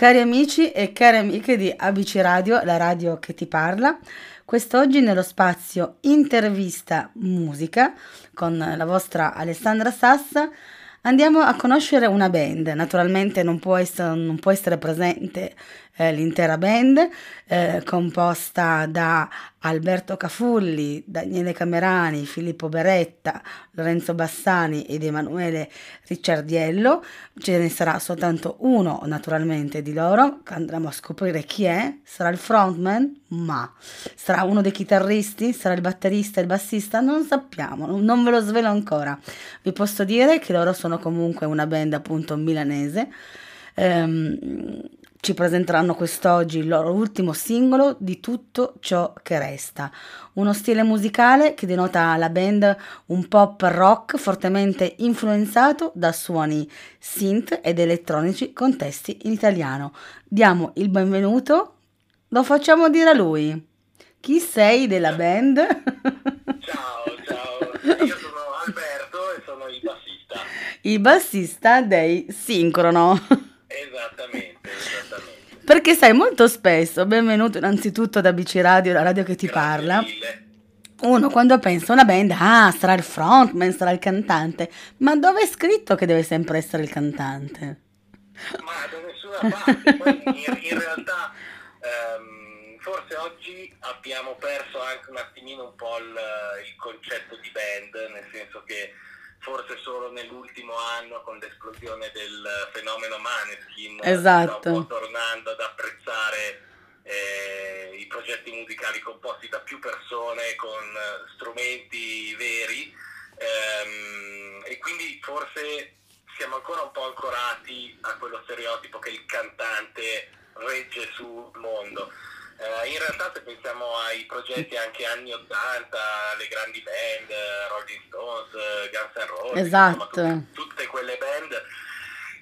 Cari amici e care amiche di ABC Radio, la radio che ti parla, quest'oggi nello spazio Intervista Musica con la vostra Alessandra Sassa andiamo a conoscere una band. Naturalmente non può essere, non può essere presente eh, l'intera band, eh, composta da Alberto Cafulli, Daniele Camerani, Filippo Beretta, Lorenzo Bassani ed Emanuele Ricciardiello. Ce ne sarà soltanto uno, naturalmente, di loro, che andremo a scoprire chi è. Sarà il frontman, ma sarà uno dei chitarristi, sarà il batterista, il bassista, non sappiamo, non ve lo svelo ancora. Vi posso dire che loro sono comunque una band appunto milanese. Um, ci presenteranno quest'oggi il loro ultimo singolo di tutto ciò che resta, uno stile musicale che denota la band un pop rock fortemente influenzato da suoni synth ed elettronici con testi in italiano. Diamo il benvenuto, lo facciamo dire a lui. Chi sei della band? Ciao, ciao, io sono Alberto e sono il bassista. Il bassista dei Sincrono. Esattamente. Perché sai, molto spesso, benvenuto innanzitutto ad ABC Radio, la radio che ti Grazie parla. mille. Uno quando pensa a una band, ah, sarà il frontman, sarà il cantante. Ma dove è scritto che deve sempre essere il cantante? Ma da nessuna parte, poi in, in realtà ehm, forse oggi abbiamo perso anche un attimino un po' il, il concetto di band, nel senso che forse solo nell'ultimo anno con l'esplosione del fenomeno Maneskin Esatto. po' tornando ad apprezzare eh, i progetti musicali composti da più persone con eh, strumenti veri ehm, e quindi forse siamo ancora un po' ancorati a quello stereotipo che il cantante regge sul mondo. Eh, in realtà se pensiamo ai progetti anche anni 80, le grandi band, eh, Rolling Stones, eh, Guns N' Roses, Esatto. insomma, tutte, tutte quelle band,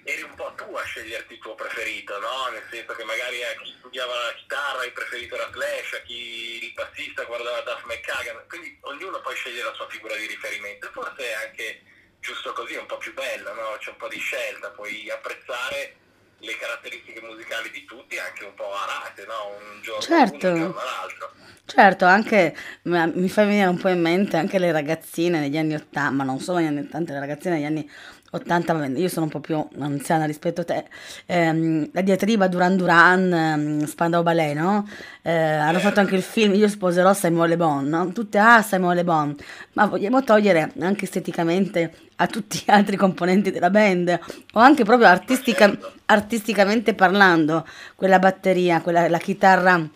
eri un po' tu a sceglierti il tuo preferito, no? Nel senso che magari a chi studiava la chitarra il preferito era Slash, a chi il bassista guardava Duff McKagan, quindi ognuno poi sceglie la sua figura di riferimento e forse è anche giusto così, un po' più bello, no? C'è un po' di scelta, puoi apprezzare le caratteristiche musicali di tutti anche un po' arate, no? Un giorno Certo. uno, un l'altro. Certo, anche mi fa venire un po' in mente anche le ragazzine negli anni 80, ma non solo negli anni 80, le ragazzine negli anni 80, vabbè, io sono un po' più anziana rispetto a te, ehm, la diatriba Duran Duran, ehm, Spandau Ballet, no? Eh, hanno fatto anche il film Io sposerò Simone Le Bon, no? Tutte, ah, Simone Le Bon, ma vogliamo togliere anche esteticamente a tutti gli altri componenti della band, o anche proprio artistica- artisticamente parlando, quella batteria, quella, la chitarra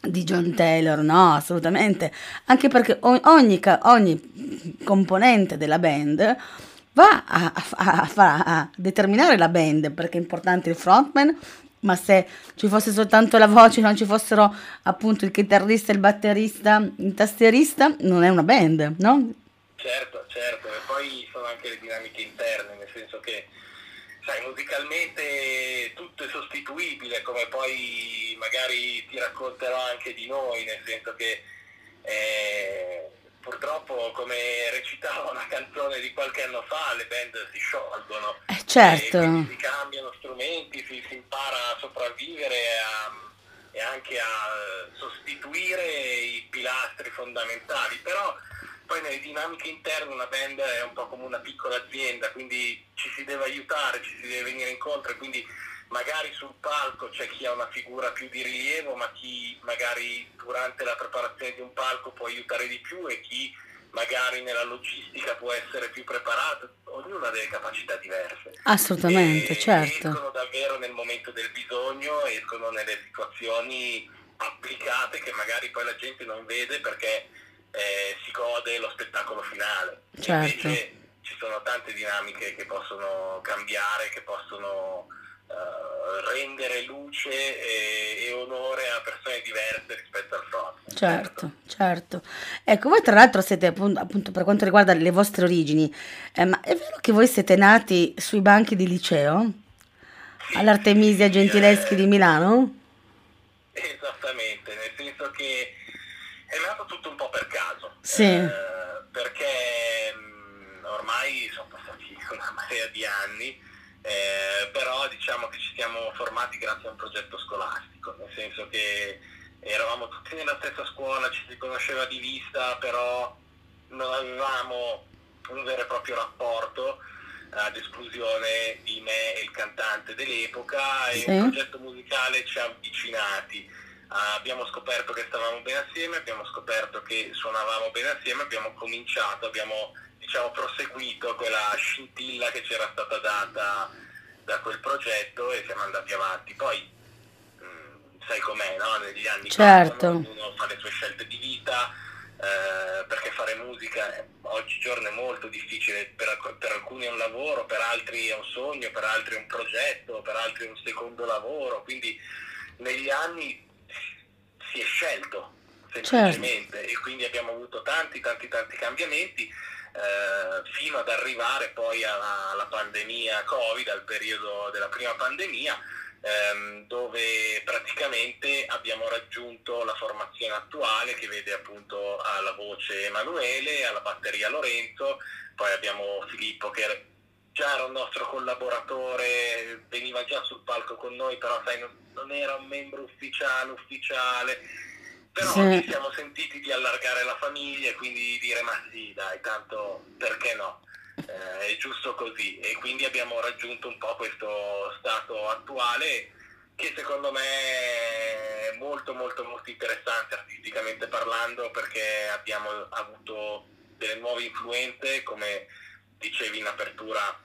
di John Taylor, no, assolutamente, anche perché ogni, ogni componente della band va a, a- a a determinare la band, perché è importante il frontman, ma se ci fosse soltanto la voce, non ci fossero appunto il chitarrista, il batterista, il tastierista, non è una band, no? Certo, certo, e poi sono anche le dinamiche interne, nel senso che, sai, musicalmente tutto è sostituibile, come poi magari ti racconterò anche di noi, nel senso che eh, purtroppo, come recitava una canzone di qualche anno fa, le band si sciolgono. Eh, certo. Si cambiano strumenti, si, si impara a sopravvivere a- e anche a sostituire i pilastri fondamentali, però poi nelle dinamiche interne una band è un po' come una piccola azienda, quindi ci si deve aiutare, ci si deve venire incontro e quindi magari sul palco c'è chi ha una figura più di rilievo, ma chi magari durante la preparazione di un palco può aiutare di più e chi magari nella logistica può essere più preparato, ognuno ha delle capacità diverse. Assolutamente, E certo. Escono davvero nel momento del bisogno, escono nelle situazioni applicate che magari poi la gente non vede perché eh, si gode lo spettacolo finale. Certo. Invece ci sono tante dinamiche che possono cambiare, che possono eh, rendere luce e, e onore a persone diverse rispetto al front. Certo, certo. Ecco, voi tra l'altro siete appunto, appunto per quanto riguarda le vostre origini, eh, ma è vero che voi siete nati sui banchi di liceo? All'Artemisia Gentileschi di Milano? Esattamente, nel senso che è nato tutto un po' per caso. Sì. Eh, perché mh, ormai sono passati una marea di anni eh, però diciamo che ci siamo formati grazie a un progetto scolastico, nel senso che eravamo tutti nella stessa scuola, ci si conosceva di vista, però non avevamo un vero e proprio rapporto ad esclusione di me e il cantante dell'epoca e sì. il progetto musicale ci ha avvicinati. Uh, abbiamo scoperto che stavamo bene assieme, abbiamo scoperto che suonavamo bene assieme, abbiamo cominciato, abbiamo diciamo, proseguito quella scintilla che c'era stata data da quel progetto e siamo andati avanti. Poi mh, mm, sai com'è, no? Negli anni certo. passano, ognuno fa le sue scelte di vita, eh, perché fare musica è, oggigiorno è molto difficile, per, per, alcuni è un lavoro, per altri è un sogno, per altri è un progetto, per altri è un secondo lavoro, quindi negli anni si è scelto semplicemente certo. e quindi abbiamo avuto tanti tanti tanti cambiamenti eh, fino ad arrivare poi alla, alla pandemia Covid, al periodo della prima pandemia ehm, dove praticamente abbiamo raggiunto la formazione attuale che vede appunto alla voce Emanuele, alla batteria Lorenzo, poi abbiamo Filippo che già era un nostro collaboratore, veniva già sul palco con noi, però sai, non, non era un membro ufficiale, ufficiale, però sì. ci siamo sentiti di allargare la famiglia e quindi di dire ma sì dai, tanto perché no? eh, è giusto così e quindi abbiamo raggiunto un po' questo stato attuale che secondo me è molto molto molto interessante artisticamente parlando perché abbiamo avuto delle nuove influenze come dicevi in apertura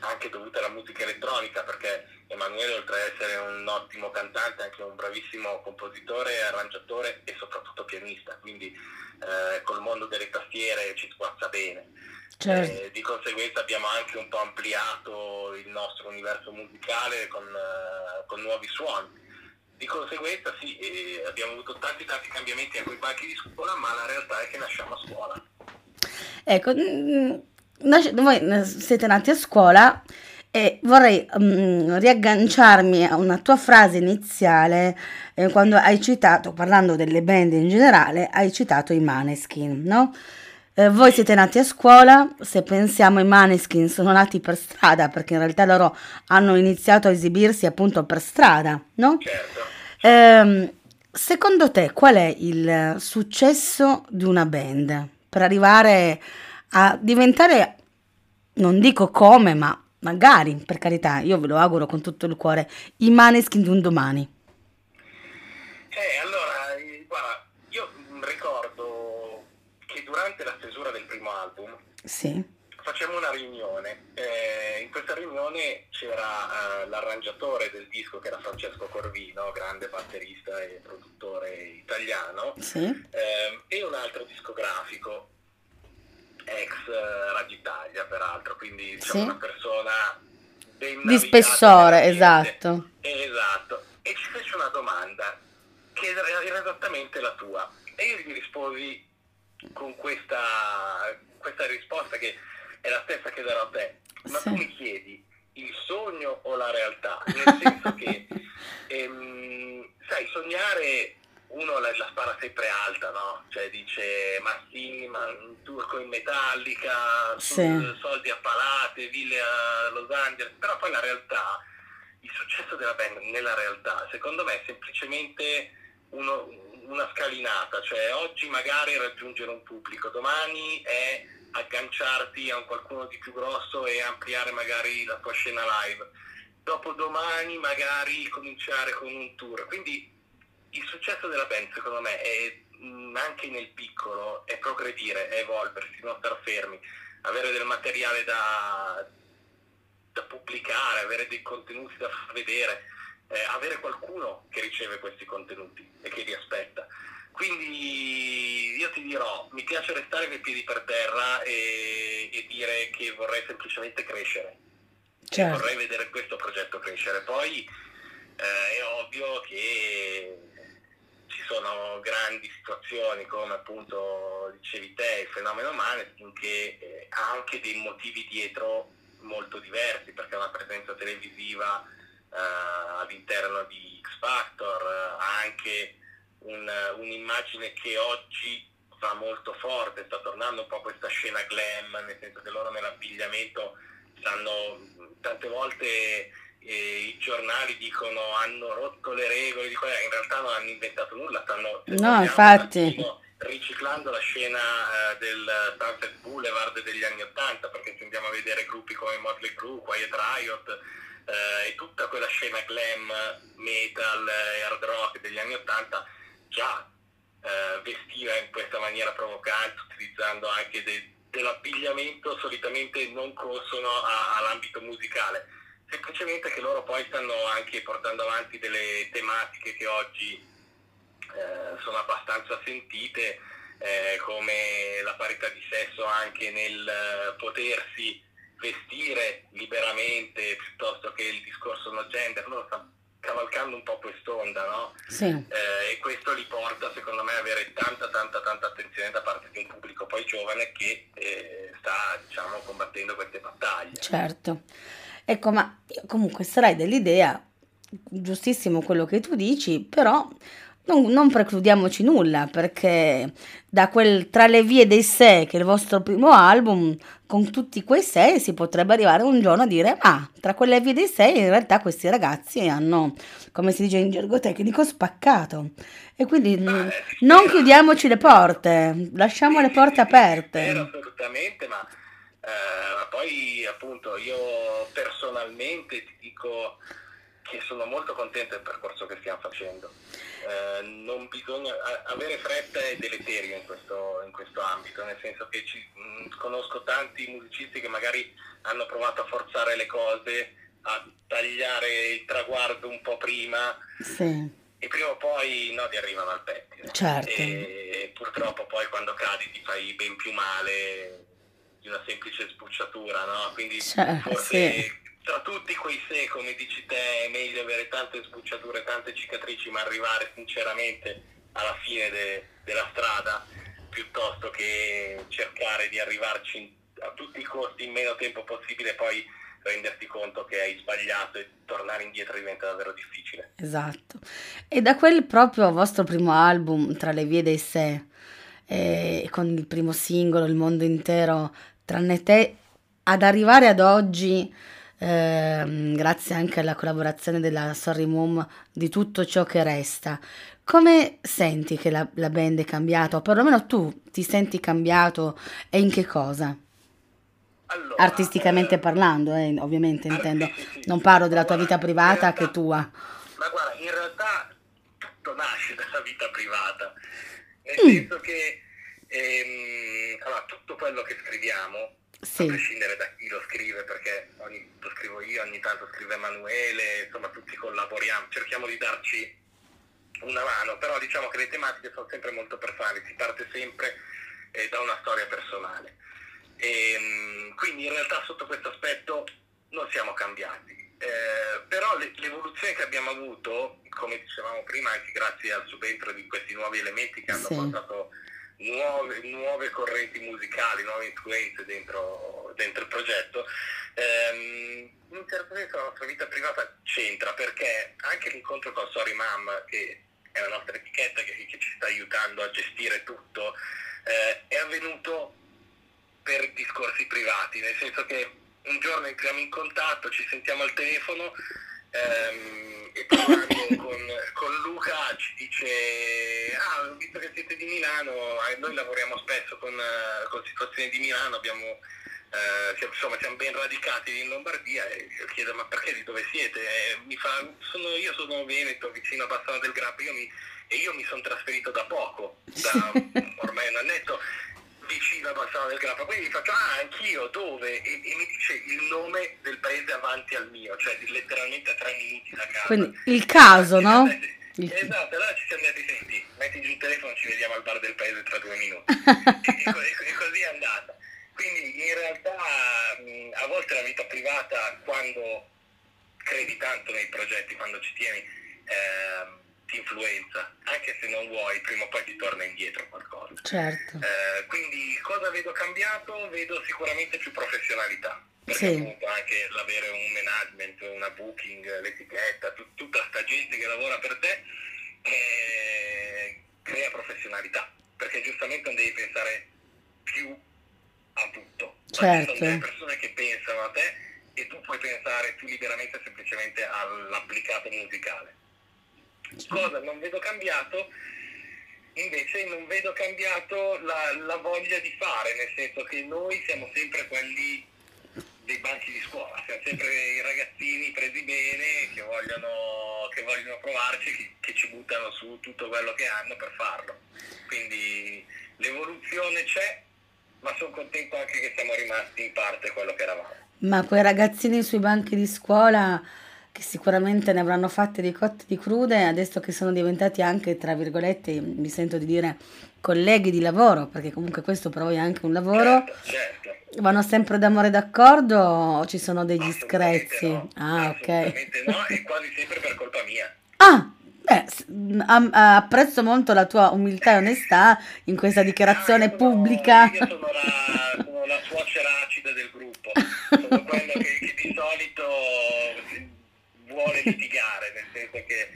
anche dovute alla musica elettronica perché Emanuele oltre ad essere un ottimo cantante è anche un bravissimo compositore, arrangiatore e soprattutto pianista quindi eh, col mondo delle tastiere ci squazza bene Certo. Eh, di conseguenza abbiamo anche un po' ampliato il nostro universo musicale con, uh, con nuovi suoni. Di conseguenza sì, eh, abbiamo avuto tanti tanti cambiamenti a quei banchi di scuola, ma la realtà è che nasciamo a scuola. Ecco, mm, voi siete nati a scuola e vorrei um, riagganciarmi a una tua frase iniziale eh, quando hai citato, parlando delle band in generale, hai citato i Maneskin, no? Eh, voi siete nati a scuola, se pensiamo ai Maneskin sono nati per strada, perché in realtà loro hanno iniziato a esibirsi appunto per strada, no? Eh, secondo te qual è il successo di una band per arrivare a diventare, non dico come, ma magari, per carità, io ve lo auguro con tutto il cuore, i Maneskin di un domani? Eh, allora, eh, guarda, io ricordo durante la stesura del primo album sì. facciamo una riunione. Eh, in questa riunione c'era eh, l'arrangiatore del disco che era Francesco Corvino, grande batterista e produttore italiano, sì. eh, e un altro discografico, ex eh, Radio Italia peraltro, quindi diciamo sì. una persona di spessore, esatto. Esatto. E ci fece una domanda che era esattamente la tua. E io gli risposi con questa, questa risposta che è la stessa che darò a te, ma sì. tu mi chiedi il sogno o la realtà? Nel senso che, ehm, sai, sognare uno la, la, spara sempre alta, no? Cioè dice ma sì, ma un turco in metallica, sì. soldi a palate, ville a Los Angeles, però poi la realtà, il successo della band nella realtà, secondo me è semplicemente uno, una scalinata, cioè oggi magari raggiungere un pubblico, domani è agganciarti a un qualcuno di più grosso e ampliare magari la tua scena live, dopodomani magari cominciare con un tour. Quindi il successo della band secondo me è anche nel piccolo, è progredire, è evolversi, non star fermi, avere del materiale da, da pubblicare, avere dei contenuti da far vedere eh, avere qualcuno che riceve questi contenuti e che li aspetta. Quindi io ti dirò, mi piace restare con i piedi per terra e, e dire che vorrei semplicemente crescere. Certo. vorrei vedere questo progetto crescere. Poi eh, è ovvio che ci sono grandi situazioni come appunto dicevi te il fenomeno Maneskin che eh, ha anche dei motivi dietro molto diversi perché una presenza televisiva uh, all'interno di X Factor, uh, ha anche un, un'immagine che oggi va molto forte, sta tornando un po' questa scena glam, nel senso che loro nell'abbigliamento stanno tante volte eh, i giornali dicono hanno rotto le regole, di in realtà non hanno inventato nulla, stanno no, infatti. riciclando la scena eh, del Sunset Boulevard degli anni Ottanta, perché se andiamo a vedere gruppi come Motley Crue, Quiet Riot eh, e tutta quella scena glam, metal e hard rock degli anni Ottanta già eh, vestiva in questa maniera provocante, utilizzando anche de- dell'abbigliamento solitamente non consono a- all'ambito musicale semplicemente che loro poi stanno anche portando avanti delle tematiche che oggi eh, sono abbastanza sentite, eh, come la parità di sesso anche nel eh, potersi vestire liberamente piuttosto che il discorso no gender, loro stanno cavalcando un po' quest'onda, no? Sì. Eh, e questo li porta secondo me a avere tanta tanta tanta attenzione da parte di un pubblico poi giovane che eh, sta diciamo combattendo queste battaglie. Certo. Ecco, ma io comunque sarei dell'idea, giustissimo quello che tu dici, però non, non, precludiamoci nulla, perché da quel Tra le vie dei sé, che è il vostro primo album, con tutti quei sei si potrebbe arrivare un giorno a dire, ma tra quelle vie dei sei in realtà questi ragazzi hanno, come si dice in gergo tecnico, spaccato. E quindi Beh, non chiudiamoci le porte, lasciamo le porte aperte. Assolutamente, ma eh, poi appunto io personalmente ti dico che sono molto contento del percorso che stiamo facendo. Eh, non bisogna avere fretta è deleterio in questo, in questo ambito, nel senso che ci, mh, mm, conosco tanti musicisti che magari hanno provato a forzare le cose, a tagliare il traguardo un po' prima. Sì. E prima o poi no, ti arrivano al pettine. Certo. E purtroppo poi quando cadi ti fai ben più male di una semplice sbucciatura, no? Quindi cioè, forse sì. tra tutti quei sé, come dici te, è meglio avere tante sbucciature, tante cicatrici, ma arrivare sinceramente alla fine de- della strada piuttosto che cercare di arrivarci a tutti i costi in meno tempo possibile e poi renderti conto che hai sbagliato e tornare indietro diventa davvero difficile. Esatto. E da quel proprio vostro primo album, Tra le vie dei sé, eh, con il primo singolo, Il mondo intero tranne te, ad arrivare ad oggi, ehm, grazie anche alla collaborazione della Sorry Mom, di tutto ciò che resta, come senti che la, la band è cambiata? O perlomeno tu ti senti cambiato e in che cosa? Allora, Artisticamente eh, parlando, eh, ovviamente intendo. Non parlo della tua vita privata realtà, che tua. Ma guarda, in realtà tutto nasce dalla vita privata, nel Mm. senso che ehm, allora, tutto quello che scriviamo, Sì, a prescindere da chi lo scrive, perché ogni, lo scrivo io, ogni tanto scrive Emanuele, insomma tutti collaboriamo, cerchiamo di darci una mano, però diciamo che le tematiche sono sempre molto personali, si parte sempre eh, da una storia personale. E, mh, quindi in realtà sotto questo aspetto non siamo cambiati. Eh, però le- l'evoluzione che abbiamo avuto, come dicevamo prima, anche grazie al subentro di questi nuovi elementi che hanno Sì. portato nuove, nuove correnti musicali, nuove influenze dentro, dentro il progetto, ehm, in certo senso la nostra vita privata c'entra perché anche l'incontro con Sorry Mom, che è la nostra etichetta che, che ci sta aiutando a gestire tutto, eh, è avvenuto per discorsi privati, nel senso che un giorno entriamo in contatto, ci sentiamo al telefono ehm, e parlando con, con Luca ci dice ah visto che siete di Milano eh, noi lavoriamo spesso con, eh, con situazioni di Milano abbiamo eh, siamo- insomma siamo ben radicati in Lombardia e io chiedo ma perché di dove siete? E mi fa sono, io sono Veneto vicino a Bassano del Grappa io mi- e io mi sono trasferito da poco da ormai un annetto vicino a Bassano del Grappa quindi gli faccio ah anch'io dove e, e mi dice il nome del paese avanti al mio cioè letteralmente a tre minuti da casa quindi il caso, no? Il- Esatto, allora ci siamo detti, senti, metti giù il telefono, ci vediamo al bar del paese tra due minuti. e, e e così è andata. Quindi in realtà a volte la vita privata, quando credi tanto nei progetti, quando ci tieni, ehm, ti influenza, anche se non vuoi, prima o poi ti torna indietro qualcosa. Certo, Eh, quindi cosa vedo cambiato? Vedo sicuramente più professionalità. Perché Sì. appunto anche l'avere un management, una booking, l'etichetta, tut- tutta sta gente che lavora per te eh, crea professionalità. Perché giustamente non devi pensare più a tutto. Ma ci Certo. sono delle persone che pensano a te e tu puoi pensare più liberamente semplicemente all'applicato musicale. Cosa non vedo cambiato? Invece non vedo cambiato la, la voglia di fare, nel senso che noi siamo sempre quelli dei banchi di scuola, siamo sempre i ragazzini presi bene che vogliono, che vogliono provarci, che, che, ci buttano su tutto quello che hanno per farlo. Quindi l'evoluzione c'è, ma sono contento anche che siamo rimasti in parte quello che eravamo. Ma quei ragazzini sui banchi di scuola che sicuramente ne avranno fatte di cotte di crude, adesso che sono diventati anche, tra virgolette, mi sento di dire, colleghi di lavoro, perché comunque questo per voi è anche un lavoro. Certo, certo. Vanno sempre d'amore d'accordo o ci sono degli screzi? No. Ah, ok. no, e quasi sempre per colpa mia. Ah, beh, apprezzo molto la tua umiltà e onestà in questa dichiarazione ah, io pubblica. Sono, io sono la, sono la suocera acida del gruppo, sono quello che, che di solito vuole litigare, nel senso che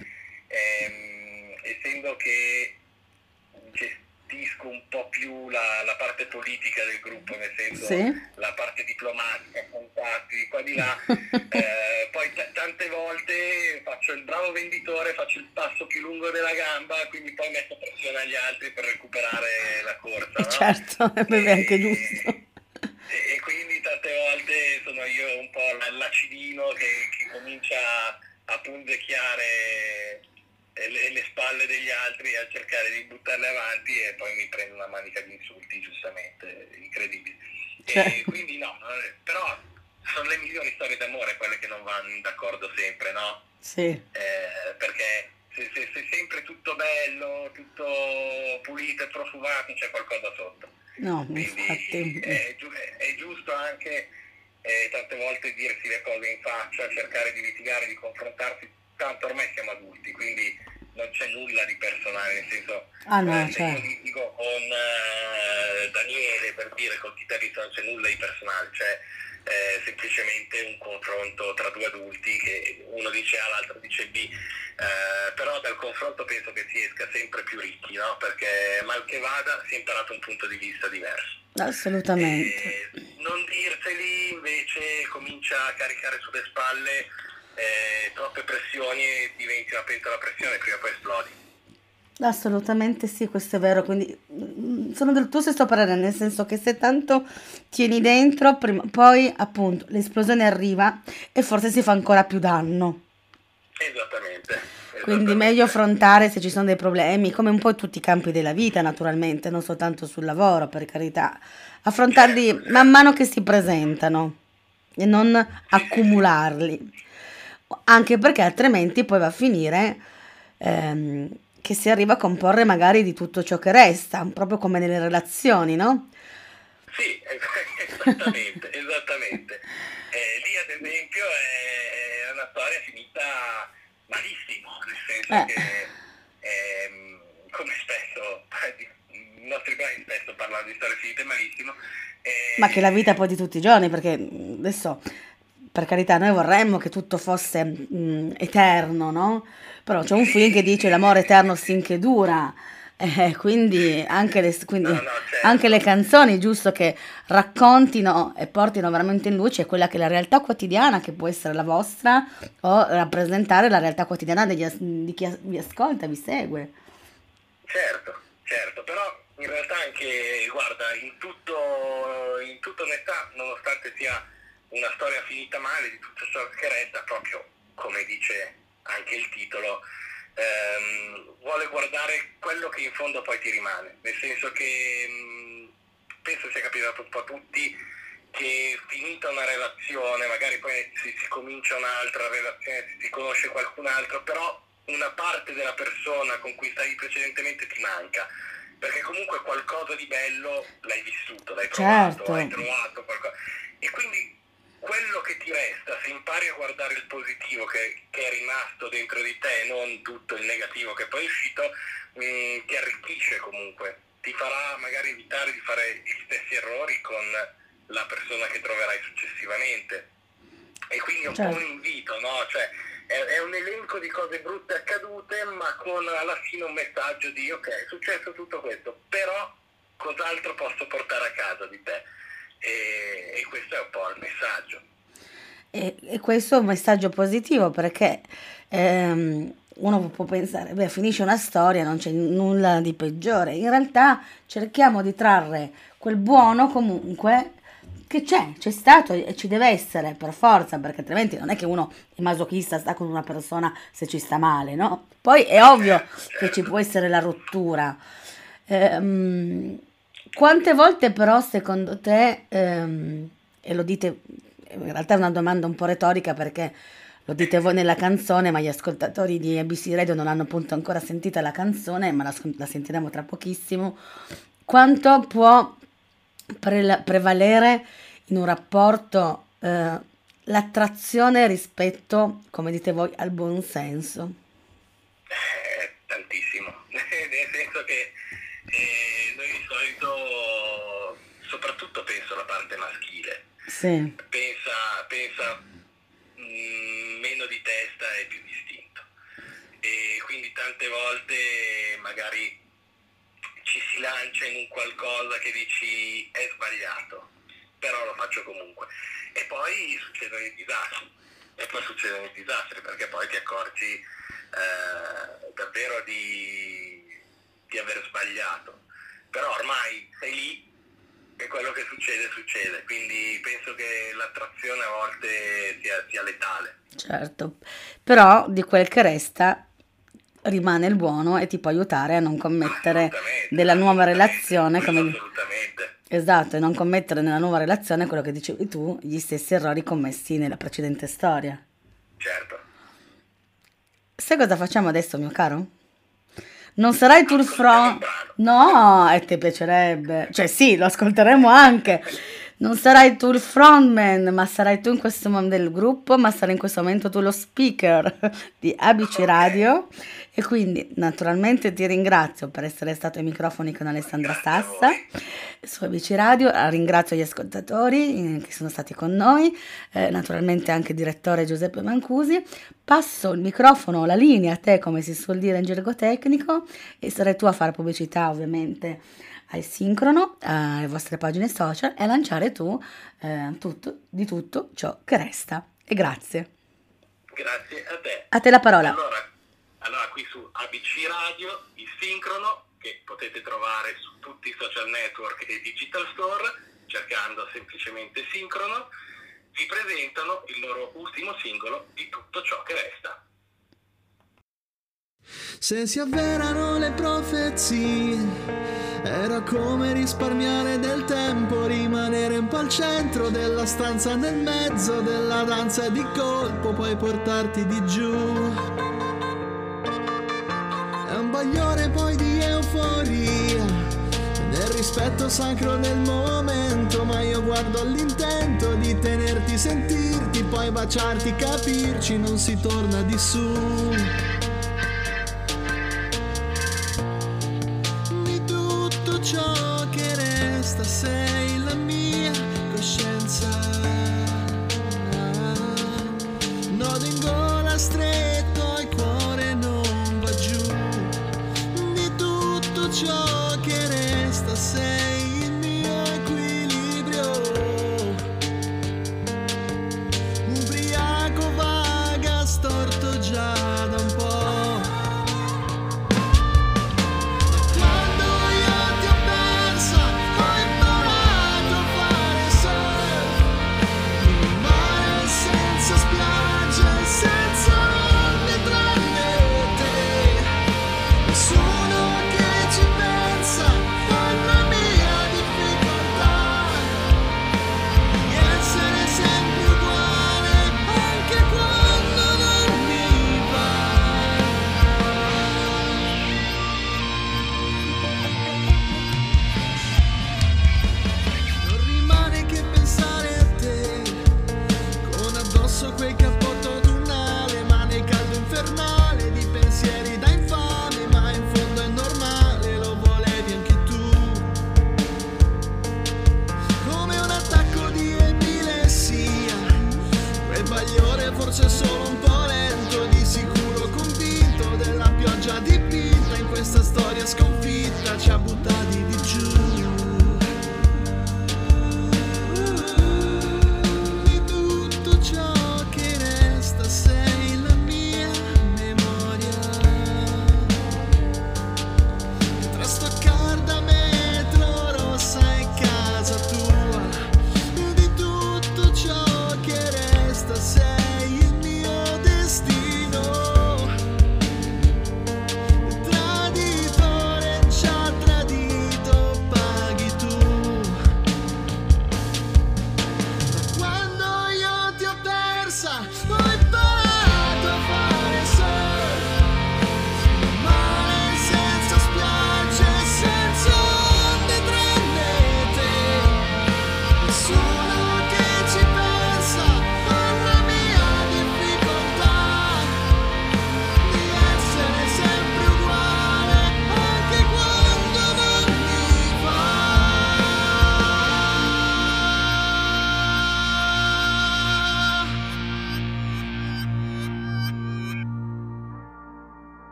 ehm, essendo che gestisco un po' più la, la, parte politica del gruppo, nel senso sì. la parte diplomatica, contatti, qua di là, eh, poi t- tante volte faccio il bravo venditore, faccio il passo più lungo della gamba, quindi poi metto pressione agli altri per recuperare la corsa. No? Certo, è anche giusto. E, e, quindi tante volte sono io un po' l'acidino che, che comincia a punzecchiare le, le, spalle degli altri a cercare di buttarle avanti e poi mi prendo una manica di insulti, giustamente, incredibile. E quindi no, però sono le migliori storie d'amore quelle che non vanno d'accordo sempre, no? Sì. Eh, perché se, se, se, è sempre tutto bello, tutto pulito e profumato, c'è qualcosa sotto. No, infatti. È, è, giusto anche eh, tante volte dirsi le cose in faccia, cercare di litigare, di confrontarsi tanto ormai siamo adulti, quindi non c'è nulla di personale, nel senso, ah, no, eh, cioè. io dico con uh, Daniele, per dire, col chitarrista non c'è nulla di personale, c'è eh, semplicemente un confronto tra due adulti che uno dice A, l'altro dice B, eh, però dal confronto penso che si esca sempre più ricchi, no? perché mal che vada si è imparato un punto di vista diverso. Assolutamente. E non dirseli invece comincia a caricare sulle spalle eh, troppe pressioni e diventi una pentola a pressione prima o poi esplodi. Assolutamente sì, questo è vero, quindi mm, sono del tuo stesso parere, nel senso che se tanto tieni dentro, prima, poi appunto l'esplosione arriva e forse si fa ancora più danno. Esattamente. Quindi meglio affrontare se ci sono dei problemi, come un po' in tutti i campi della vita naturalmente, non soltanto sul lavoro, per carità, affrontarli man mano che si presentano e non accumularli anche perché altrimenti poi va a finire ehm, che si arriva a comporre magari di tutto ciò che resta, proprio come nelle relazioni, no? Sì, esattamente, esattamente. Eh, lì ad esempio è una storia finita malissimo, nel senso eh. che ehm, come spesso i nostri brani spesso parlano di storie finite malissimo. Eh, Ma che la vita poi di tutti i giorni, perché adesso per carità, noi vorremmo che tutto fosse mh, mm, eterno, no? Però c'è un film che dice l'amore eterno finché dura. Eh, quindi, anche le, quindi no, no, certo. anche le, canzoni giusto che raccontino e portino veramente in luce quella che è la realtà quotidiana che può essere la vostra o rappresentare la realtà quotidiana degli, di chi vi ascolta, vi segue. Certo, certo, però in realtà anche, guarda, in tutto, in tutta onestà, nonostante sia una storia finita male di tutto ciò che resta, proprio come dice anche il titolo, ehm, vuole guardare quello che in fondo poi ti rimane, nel senso che mh, mm, penso sia capitato un po' a tutti che finita una relazione, magari poi si, si comincia un'altra relazione, si, conosce qualcun altro, però una parte della persona con cui stavi precedentemente ti manca perché comunque qualcosa di bello l'hai vissuto, l'hai provato, certo. hai trovato qualcosa. E quindi quello che ti resta, se impari a guardare il positivo che, che è rimasto dentro di te e non tutto il negativo che poi è uscito, mh, mm, ti arricchisce comunque, ti farà magari evitare di fare gli stessi errori con la persona che troverai successivamente. E quindi è un certo. po' un invito, no? Cioè, è, è, un elenco di cose brutte accadute, ma con alla fine un messaggio di ok, è successo tutto questo, però cos'altro posso portare a casa di te? E, e questo è un po' il messaggio. E, e questo è un messaggio positivo perché ehm, uno può pensare, beh, finisce una storia, non c'è nulla di peggiore. In realtà cerchiamo di trarre quel buono comunque che c'è, c'è stato e ci deve essere per forza, perché altrimenti non è che uno è masochista, sta con una persona se ci sta male, no? Poi è ovvio che ci può essere la rottura. Ehm, quante volte però secondo te, ehm, e lo dite, in realtà è una domanda un po' retorica perché lo dite voi nella canzone, ma gli ascoltatori di ABC Radio non hanno appunto ancora sentita la canzone, ma la, la sentiremo tra pochissimo. Quanto può pre- prevalere in un rapporto eh, l'attrazione rispetto, come dite voi, al buon senso? Eh, tantissimo, nel senso che noi di solito, soprattutto penso alla parte maschile, sì. pensa, pensa mh, mm, meno di testa e più distinto. E quindi tante volte magari ci si lancia in un qualcosa che dici è sbagliato, però lo faccio comunque. E poi succedono i disastri, e poi succedono i disastri perché poi ti accorgi eh, davvero di, di aver sbagliato. Però ormai sei lì e quello che succede succede, quindi penso che l'attrazione a volte sia, sia letale. Certo, però di quel che resta rimane il buono e ti può aiutare a non commettere della nuova relazione come assolutamente esatto e non commettere nella nuova relazione quello che dicevi tu gli stessi errori commessi nella precedente storia certo sai cosa facciamo adesso mio caro? Non tu il front no e ti piacerebbe. Cioè sì lo ascolteremo anche non sarai tu il frontman, ma sarai tu in questo momento del gruppo, ma sarai in questo momento tu lo speaker di ABC Radio. E quindi naturalmente ti ringrazio per essere stato ai microfoni con Alessandra Sassa su ABC Radio, ringrazio gli ascoltatori eh, che sono stati con noi, eh, naturalmente anche il direttore Giuseppe Mancusi. Passo il microfono, la linea a te, come si suol dire in gergo tecnico, e sarai tu a fare pubblicità ovviamente al sincrono, alle vostre pagine social e a lanciare tu eh, tutto, di tutto ciò che resta. E grazie. Grazie a te. A te la parola. Allora, allora qui su ABC Radio, il sincrono, che potete trovare su tutti i social network e digital store, cercando semplicemente sincrono, vi presentano il loro ultimo singolo di tutto ciò che resta. Se si avverano le profezie, era come risparmiare del tempo, rimanere un po' al centro della stanza nel mezzo della danza e di colpo poi portarti di giù. È un bagliore poi di euforia, nel rispetto sacro del momento, ma io guardo l'intento di tenerti, sentirti, poi baciarti, capirci, non si torna di su.